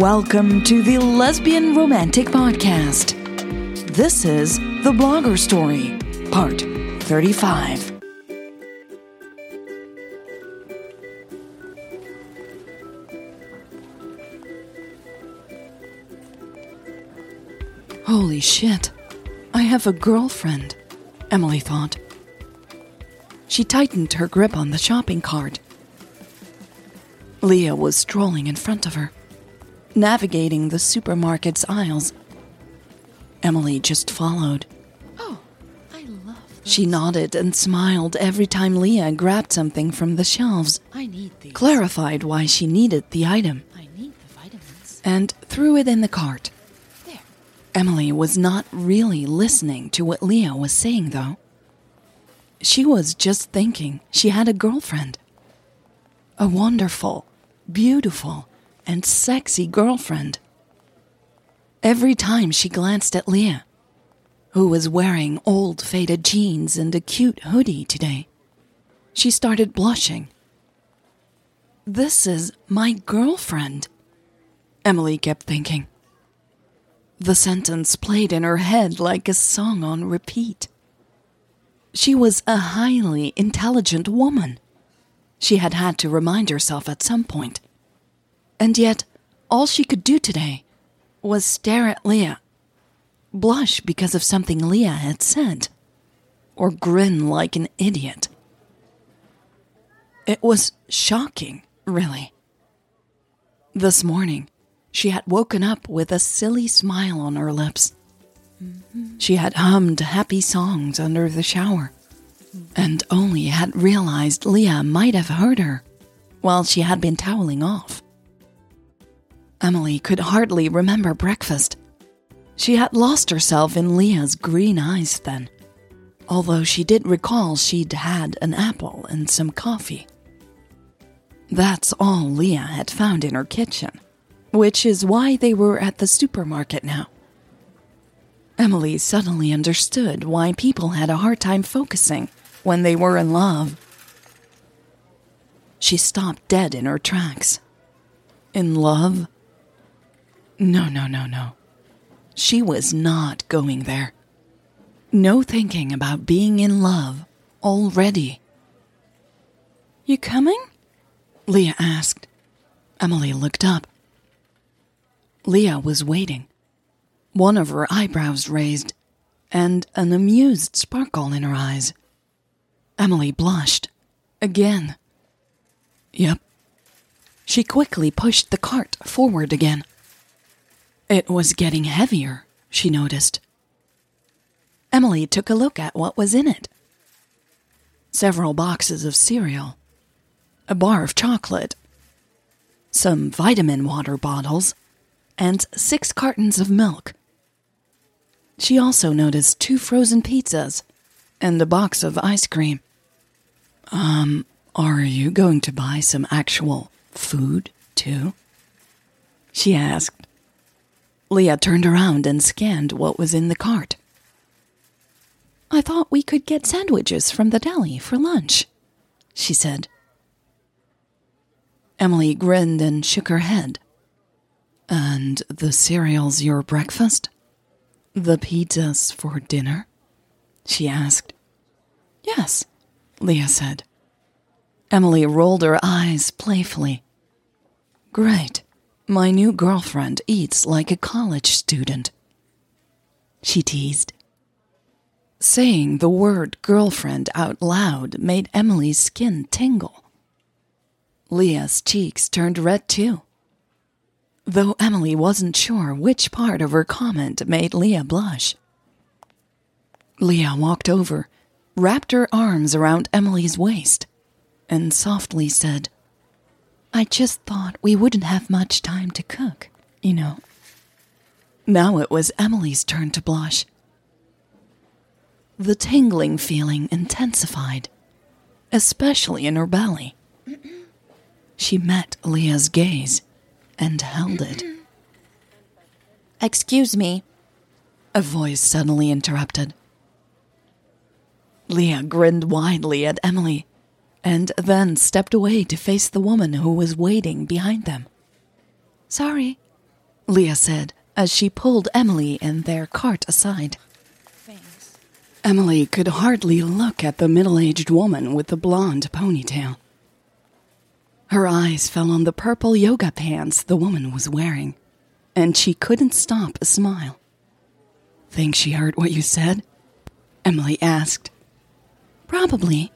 Welcome to the Lesbian Romantic Podcast. This is The Blogger Story, Part 35. Holy shit. I have a girlfriend, Emily thought. She tightened her grip on the shopping cart. Lea was strolling in front of her, navigating the supermarket's aisles. Emily just followed. Oh, I love those. She nodded and smiled every time Lea grabbed something from the shelves, I need these. clarified why she needed the item, I need the vitamins. and threw it in the cart. There. Emily was not really listening to what Lea was saying, though. She was just thinking she had a girlfriend. A wonderful, beautiful, and sexy girlfriend. Every time she glanced at Lea, who was wearing old faded jeans and a cute hoodie today, she started blushing. This is my girlfriend, Emily kept thinking. The sentence played in her head like a song on repeat. She was a highly intelligent woman. She had had to remind herself at some point. And yet, all she could do today was stare at Lea, blush because of something Lea had said, or grin like an idiot. It was shocking, really. This morning, she had woken up with a silly smile on her lips. She had hummed happy songs under the shower and only had realized Lea might have heard her while she had been toweling off. Emily could hardly remember breakfast. She had lost herself in Lea's green eyes then, although she did recall she'd had an apple and some coffee. That's all Lea had found in her kitchen, which is why they were at the supermarket now. Emily suddenly understood why people had a hard time focusing when they were in love. She stopped dead in her tracks. In love? No, no, no, no. She was not going there. No thinking about being in love already. You coming? Lea asked. Emily looked up. Lea was waiting, one of her eyebrows raised, and an amused sparkle in her eyes. Emily blushed. Again. Yep. She quickly pushed the cart forward again. It was getting heavier, she noticed. Emily took a look at what was in it several boxes of cereal, a bar of chocolate, some vitamin water bottles, and six cartons of milk. She also noticed two frozen pizzas and a box of ice cream. Um, are you going to buy some actual food, too? She asked. Lea turned around and scanned what was in the cart. I thought we could get sandwiches from the deli for lunch, she said. Emily grinned and shook her head. And the cereal's your breakfast? The pizza's for dinner? She asked. Yes, Lea said. Emily rolled her eyes playfully. Great. My new girlfriend eats like a college student. She teased. Saying the word girlfriend out loud made Emily's skin tingle. Lea's cheeks turned red too. Though Emily wasn't sure which part of her comment made Lea blush. Lea walked over, wrapped her arms around Emily's waist, and softly said, I just thought we wouldn't have much time to cook, you know. Now it was Emily's turn to blush. The tingling feeling intensified, especially in her belly. She met Lea's gaze and held it. Excuse me, a voice suddenly interrupted. Lea grinned widely at Emily and then stepped away to face the woman who was waiting behind them. Sorry, Lea said as she pulled Emily and their cart aside. Thanks. Emily could hardly look at the middle aged woman with the blonde ponytail. Her eyes fell on the purple yoga pants the woman was wearing, and she couldn't stop a smile. Think she heard what you said? Emily asked. Probably,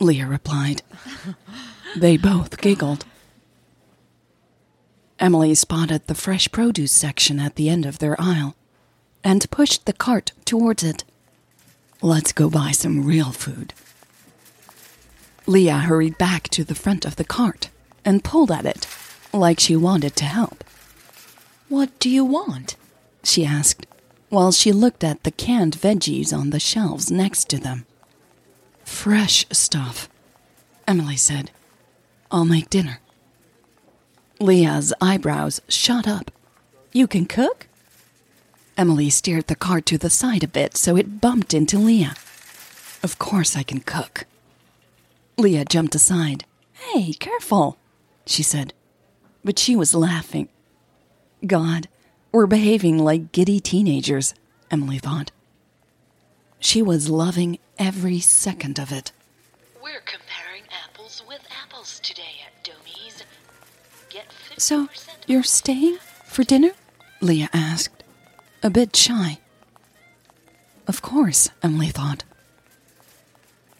Lea replied. They both giggled. Emily spotted the fresh produce section at the end of their aisle and pushed the cart towards it. Let's go buy some real food. Lea hurried back to the front of the cart and pulled at it like she wanted to help. What do you want? She asked while she looked at the canned veggies on the shelves next to them. Fresh stuff, Emily said. I'll make dinner. Lea's eyebrows shot up. You can cook? Emily steered the cart to the side a bit so it bumped into Lea. Of course I can cook. Lea jumped aside. Hey, careful, she said. But she was laughing. God, we're behaving like giddy teenagers, Emily thought. She was loving every second of it. We're comparing apples with apples today at Domi's. Get 50% So, you're staying for dinner? Lea asked, a bit shy. Of course, Emily thought.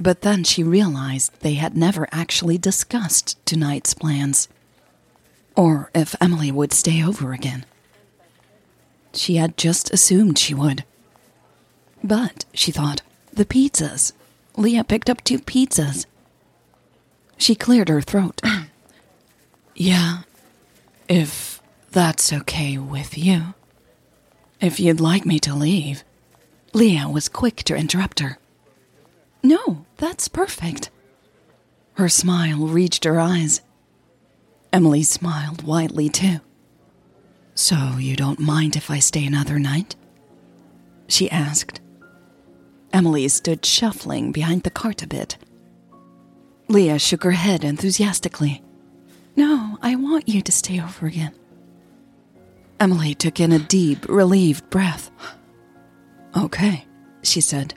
But then she realized they had never actually discussed tonight's plans, or if Emily would stay over again. She had just assumed she would. But, she thought, the pizzas. Lea picked up two pizzas. She cleared her throat. yeah, if that's okay with you. If you'd like me to leave. Lea was quick to interrupt her. No, that's perfect. Her smile reached her eyes. Emily smiled widely, too. So you don't mind if I stay another night? She asked. Emily stood shuffling behind the cart a bit. Lea shook her head enthusiastically. No, I want you to stay over again. Emily took in a deep, relieved breath. Okay, she said.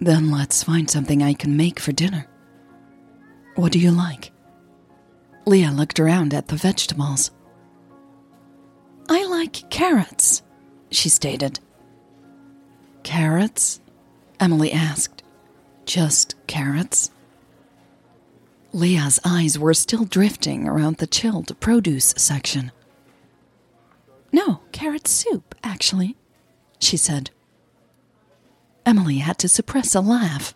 Then let's find something I can make for dinner. What do you like? Lea looked around at the vegetables. I like carrots, she stated. Carrots? Emily asked. Just carrots? Lea's eyes were still drifting around the chilled produce section. No, carrot soup, actually, she said. Emily had to suppress a laugh.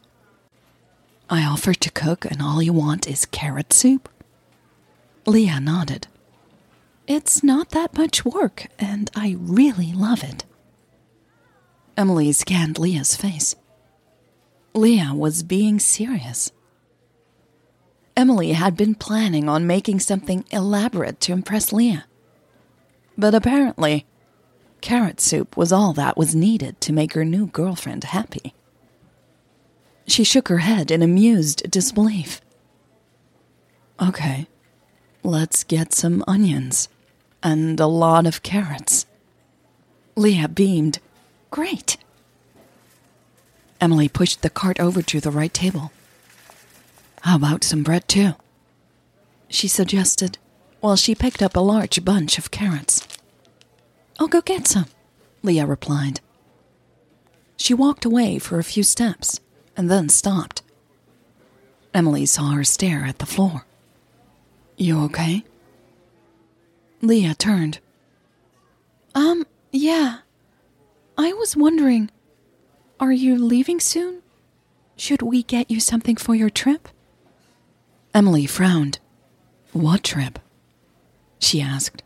I offer to cook, and all you want is carrot soup? Lea nodded. It's not that much work, and I really love it. Emily scanned Lea's face. Lea was being serious. Emily had been planning on making something elaborate to impress Lea. But apparently, carrot soup was all that was needed to make her new girlfriend happy. She shook her head in amused disbelief. Okay, let's get some onions and a lot of carrots. Lea beamed. Great. Emily pushed the cart over to the right table. How about some bread, too? She suggested, while she picked up a large bunch of carrots. I'll go get some, Lea replied. She walked away for a few steps and then stopped. Emily saw her stare at the floor. You okay? Lea turned. Um, yeah. I was wondering, are you leaving soon? Should we get you something for your trip? Emily frowned. What trip? She asked.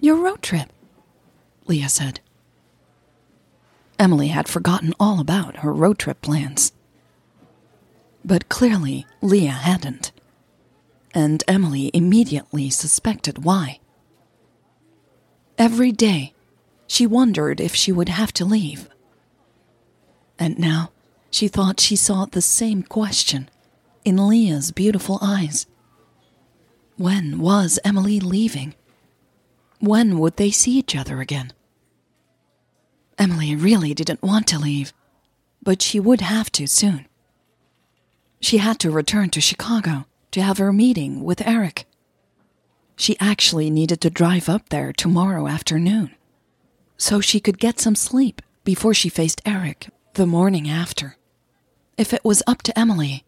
Your road trip, Lea said. Emily had forgotten all about her road trip plans. But clearly, Lea hadn't. And Emily immediately suspected why. Every day, she wondered if she would have to leave. And now, she thought she saw the same question in Lea's beautiful eyes. When was Emily leaving? When would they see each other again? Emily really didn't want to leave, but she would have to soon. She had to return to Chicago to have her meeting with Eric. She actually needed to drive up there tomorrow afternoon so she could get some sleep before she faced Eric the morning after. If it was up to Emily,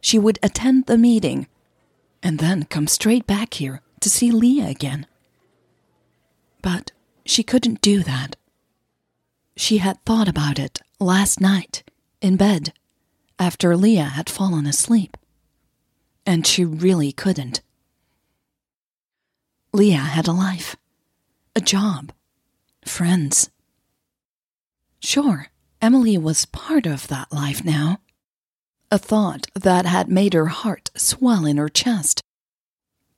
she would attend the meeting and then come straight back here to see Lea again. But she couldn't do that. She had thought about it last night in bed after Lea had fallen asleep, and she really couldn't. Lea had a life, a job, friends. Sure, Emily was part of that life now. A thought that had made her heart swell in her chest.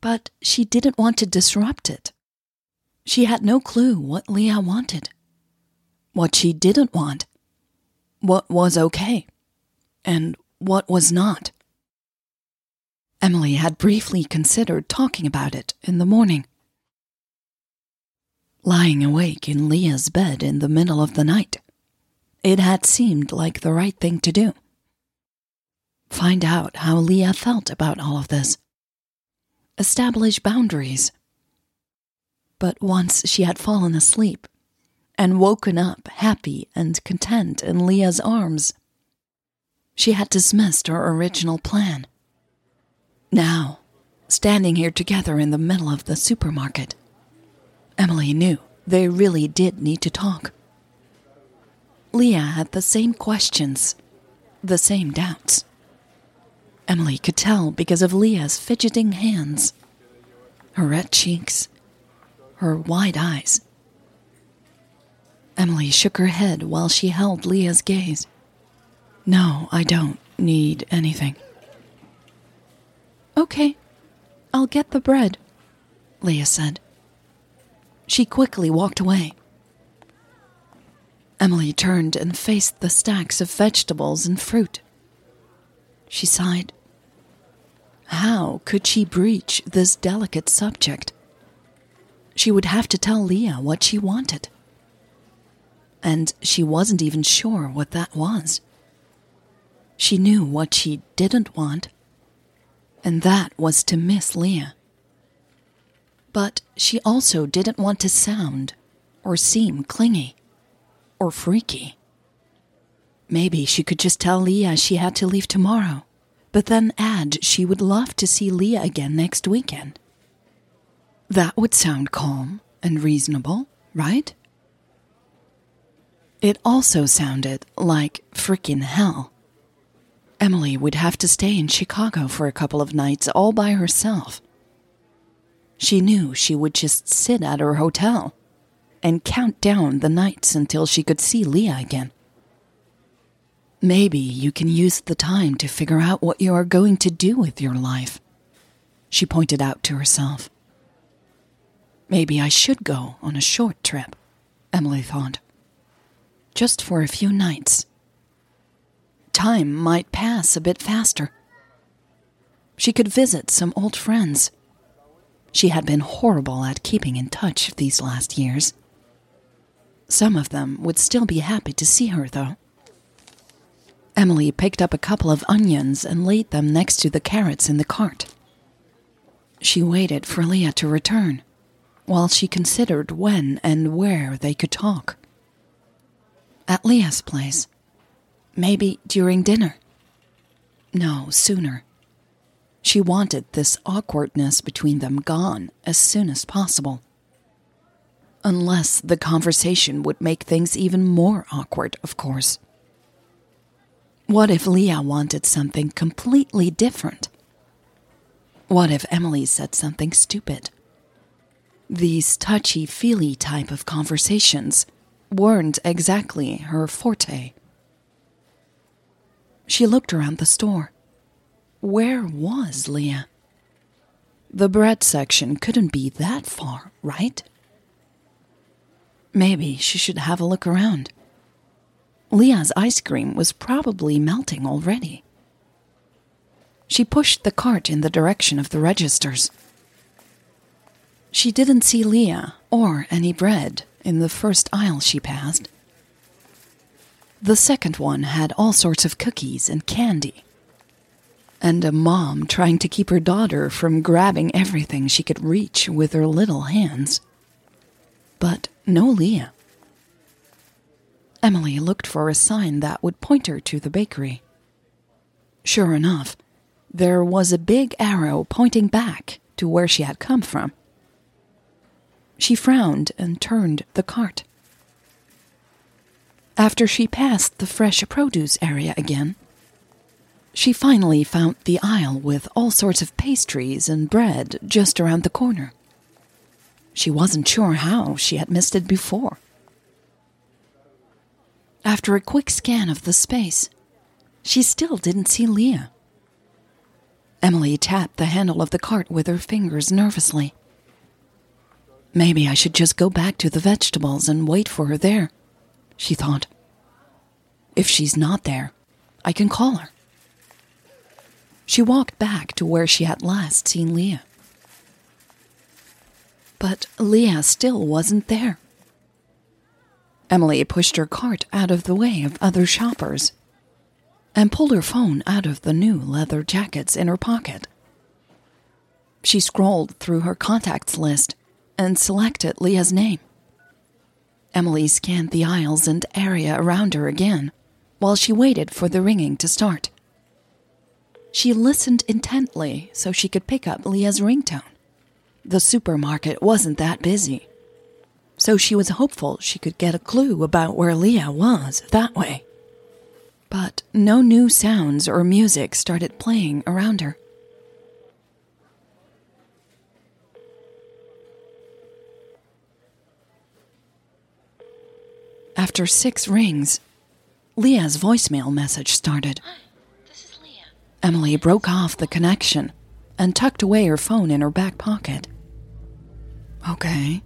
But she didn't want to disrupt it. She had no clue what Lea wanted, what she didn't want, what was okay, and what was not. Emily had briefly considered talking about it in the morning. Lying awake in Lea's bed in the middle of the night, it had seemed like the right thing to do. Find out how Lea felt about all of this. Establish boundaries. But once she had fallen asleep and woken up happy and content in Lea's arms, she had dismissed her original plan. Now, standing here together in the middle of the supermarket, Emily knew they really did need to talk. Lea had the same questions, the same doubts. Emily could tell because of Lea's fidgeting hands, her red cheeks, her wide eyes. Emily shook her head while she held Lea's gaze. No, I don't need anything. Okay, I'll get the bread, Lea said. She quickly walked away. Emily turned and faced the stacks of vegetables and fruit. She sighed. How could she breach this delicate subject? She would have to tell Lea what she wanted. And she wasn't even sure what that was. She knew what she didn't want, and that was to miss Lea. But she also didn't want to sound or seem clingy or freaky. Maybe she could just tell Lea she had to leave tomorrow, but then add she would love to see Lea again next weekend. That would sound calm and reasonable, right? It also sounded like freaking hell. Emily would have to stay in Chicago for a couple of nights all by herself. She knew she would just sit at her hotel and count down the nights until she could see Lea again. Maybe you can use the time to figure out what you are going to do with your life, she pointed out to herself. Maybe I should go on a short trip, Emily thought. Just for a few nights. Time might pass a bit faster. She could visit some old friends. She had been horrible at keeping in touch these last years. Some of them would still be happy to see her, though. Emily picked up a couple of onions and laid them next to the carrots in the cart. She waited for Lea to return, while she considered when and where they could talk. At Lea's place. Maybe during dinner. No, sooner. She wanted this awkwardness between them gone as soon as possible. Unless the conversation would make things even more awkward, of course. What if Lea wanted something completely different? What if Emily said something stupid? These touchy feely type of conversations weren't exactly her forte. She looked around the store. Where was Leah? The bread section couldn't be that far, right? Maybe she should have a look around. Lea's ice cream was probably melting already. She pushed the cart in the direction of the registers. She didn't see Lea or any bread in the first aisle she passed. The second one had all sorts of cookies and candy. And a mom trying to keep her daughter from grabbing everything she could reach with her little hands. But no Lea. Emily looked for a sign that would point her to the bakery. Sure enough, there was a big arrow pointing back to where she had come from. She frowned and turned the cart. After she passed the fresh produce area again, she finally found the aisle with all sorts of pastries and bread just around the corner. She wasn't sure how she had missed it before. After a quick scan of the space, she still didn't see Lea. Emily tapped the handle of the cart with her fingers nervously. Maybe I should just go back to the vegetables and wait for her there, she thought. If she's not there, I can call her. She walked back to where she had last seen Lea. But Lea still wasn't there. Emily pushed her cart out of the way of other shoppers and pulled her phone out of the new leather jackets in her pocket. She scrolled through her contacts list and selected Lea's name. Emily scanned the aisles and area around her again while she waited for the ringing to start. She listened intently so she could pick up Lea's ringtone. The supermarket wasn't that busy, so she was hopeful she could get a clue about where Lea was that way. But no new sounds or music started playing around her. After six rings, Lea's voicemail message started. Hi, this is Lea. Emily broke off the connection and tucked away her phone in her back pocket. Okay,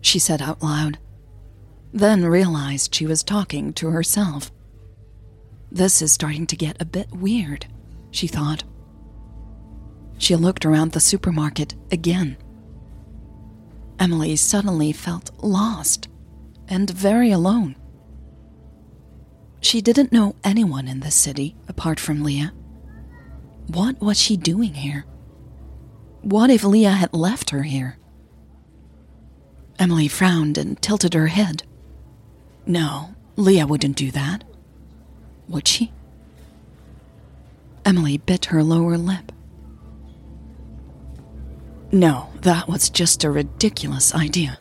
she said out loud, then realized she was talking to herself. This is starting to get a bit weird, she thought. She looked around the supermarket again. Emily suddenly felt lost and very alone. She didn't know anyone in the city apart from Lea. What was she doing here? What if Lea had left her here? Emily frowned and tilted her head. No, Lea wouldn't do that. Would she? Emily bit her lower lip. No, that was just a ridiculous idea.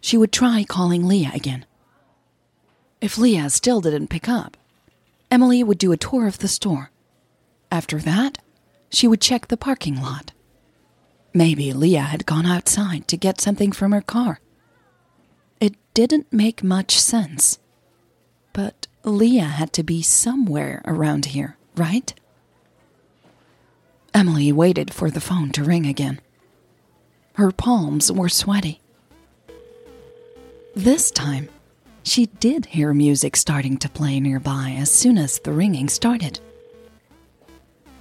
She would try calling Lea again. If Lea still didn't pick up, Emily would do a tour of the store. After that, she would check the parking lot. Maybe Lea had gone outside to get something from her car. It didn't make much sense. But Lea had to be somewhere around here, right? Emily waited for the phone to ring again. Her palms were sweaty. This time, she did hear music starting to play nearby as soon as the ringing started.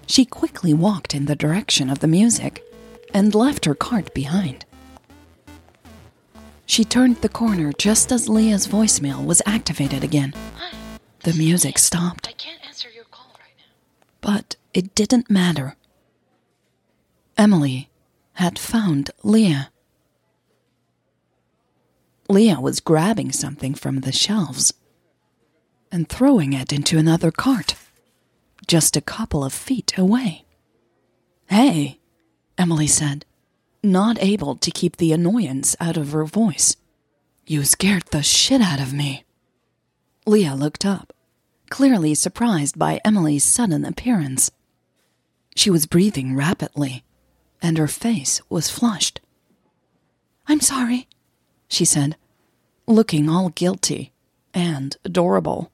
She quickly walked in the direction of the music and left her cart behind. She turned the corner just as Lea's voicemail was activated again. Hi. The music stopped, I can't answer your call right now. but it didn't matter. Emily had found Lea. Lea was grabbing something from the shelves and throwing it into another cart, just a couple of feet away. Hey, Emily said, not able to keep the annoyance out of her voice. You scared the shit out of me. Lea looked up, clearly surprised by Emily's sudden appearance. She was breathing rapidly, and her face was flushed. I'm sorry, she said, looking all guilty and adorable.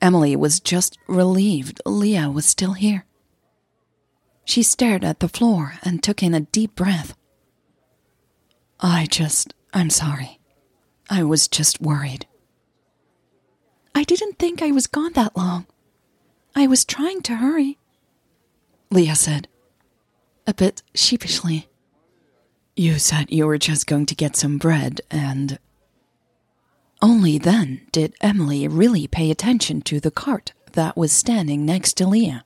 Emily was just relieved Lea was still here. She stared at the floor and took in a deep breath. I just, I'm sorry. I was just worried. I didn't think I was gone that long. I was trying to hurry, Lea said. a bit sheepishly. You said you were just going to get some bread, and. Only then did Emily really pay attention to the cart that was standing next to Lea.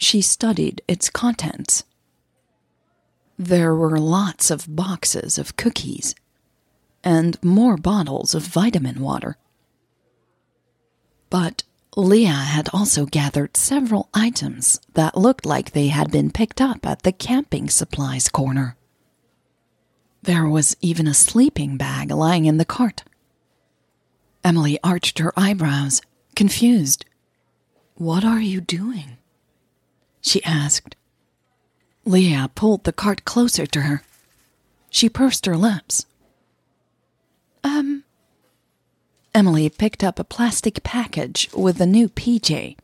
She studied its contents. There were lots of boxes of cookies and more bottles of vitamin water. But Lea had also gathered several items that looked like they had been picked up at the camping supplies corner. There was even a sleeping bag lying in the cart. Emily arched her eyebrows, confused. What are you doing? She asked. Lea pulled the cart closer to her. She pursed her lips. Um. Emily picked up a plastic package with a new PJ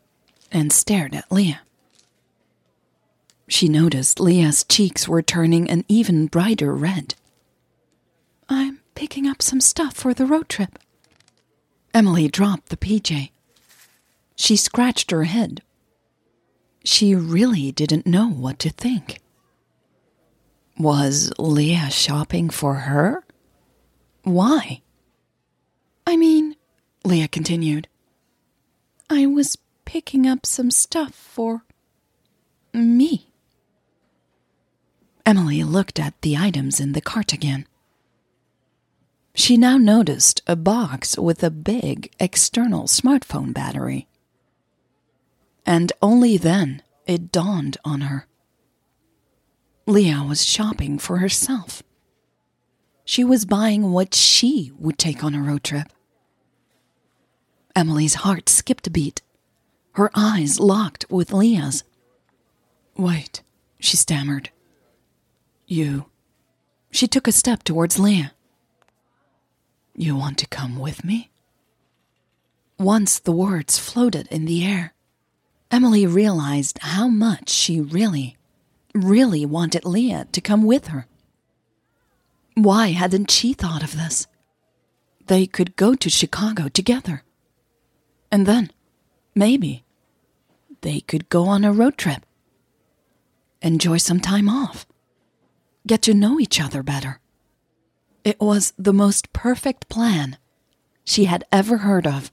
and stared at Lea. She noticed Lea's cheeks were turning an even brighter red. I'm picking up some stuff for the road trip. Emily dropped the PJ. She scratched her head. She really didn't know what to think. Was Lea shopping for her? Why? I mean, Lea continued, I was picking up some stuff for me. Emily looked at the items in the cart again. She now noticed a box with a big external smartphone battery. And only then it dawned on her. Lea was shopping for herself. She was buying what she would take on a road trip. Emily's heart skipped a beat. Her eyes locked with Lea's. Wait, she stammered. You. She took a step towards Lea. You want to come with me? Once the words floated in the air, Emily realized how much she really, really wanted Lea to come with her. Why hadn't she thought of this? They could go to Chicago together. And then, maybe, they could go on a road trip. Enjoy some time off. Get to know each other better. It was the most perfect plan she had ever heard of.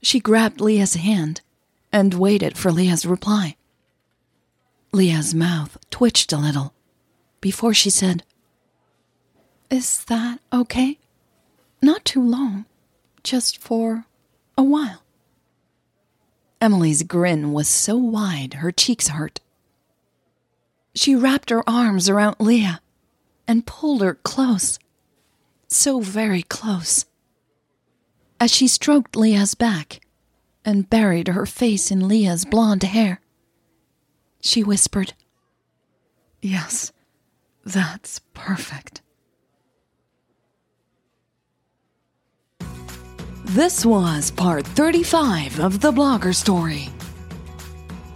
She grabbed Lea's hand and waited for Lea's reply. Lea's mouth twitched a little before she said, is that okay? Not too long, just for a while. Emily's grin was so wide her cheeks hurt. She wrapped her arms around Lea and pulled her close, so very close. As she stroked Lea's back and buried her face in Lea's blonde hair, she whispered, Yes, that's perfect. This was part 35 of the blogger story.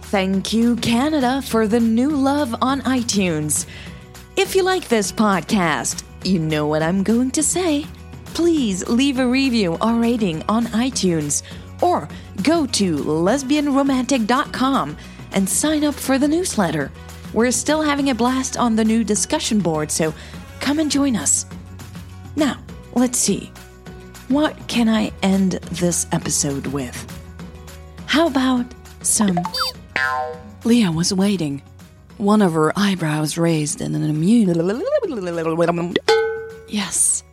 Thank you, Canada, for the new love on iTunes. If you like this podcast, you know what I'm going to say. Please leave a review or rating on iTunes or go to lesbianromantic.com and sign up for the newsletter. We're still having a blast on the new discussion board, so come and join us. Now, let's see. What can I end this episode with? How about some. Lea was waiting, one of her eyebrows raised in an immune. Yes.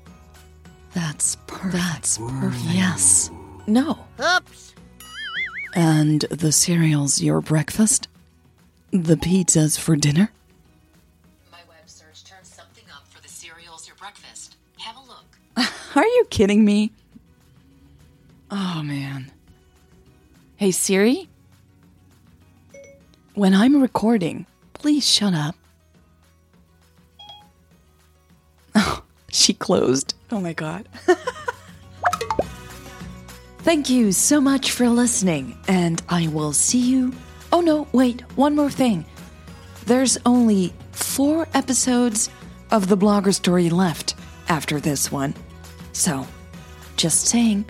That's perfect. That's perfect. Yes. No. Oops. And the cereal's your breakfast? The pizza's for dinner? My web search turns something up for the cereals your breakfast. Have a look. Are you kidding me? Oh, man. Hey, Siri? When I'm recording, please shut up. Oh, she closed. Oh my god. Thank you so much for listening, and I will see you. Oh no, wait, one more thing. There's only four episodes of the blogger story left after this one. So, just saying,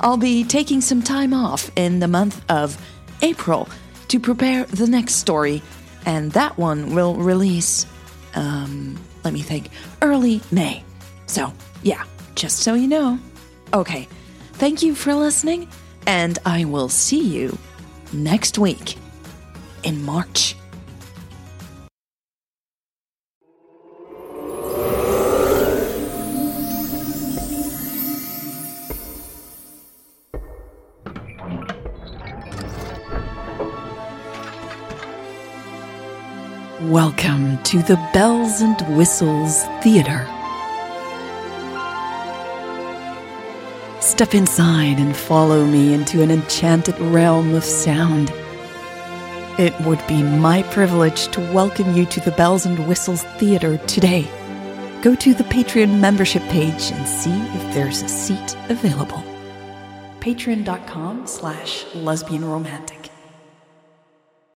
I'll be taking some time off in the month of April to prepare the next story, and that one will release, um, let me think, early May. So, yeah, just so you know. Okay, thank you for listening, and I will see you next week in March. Welcome to the Bells and Whistles Theater. Step inside and follow me into an enchanted realm of sound. It would be my privilege to welcome you to the Bells and Whistles Theater today. Go to the Patreon membership page and see if there's a seat available. Patreon.com slash lesbian romantic.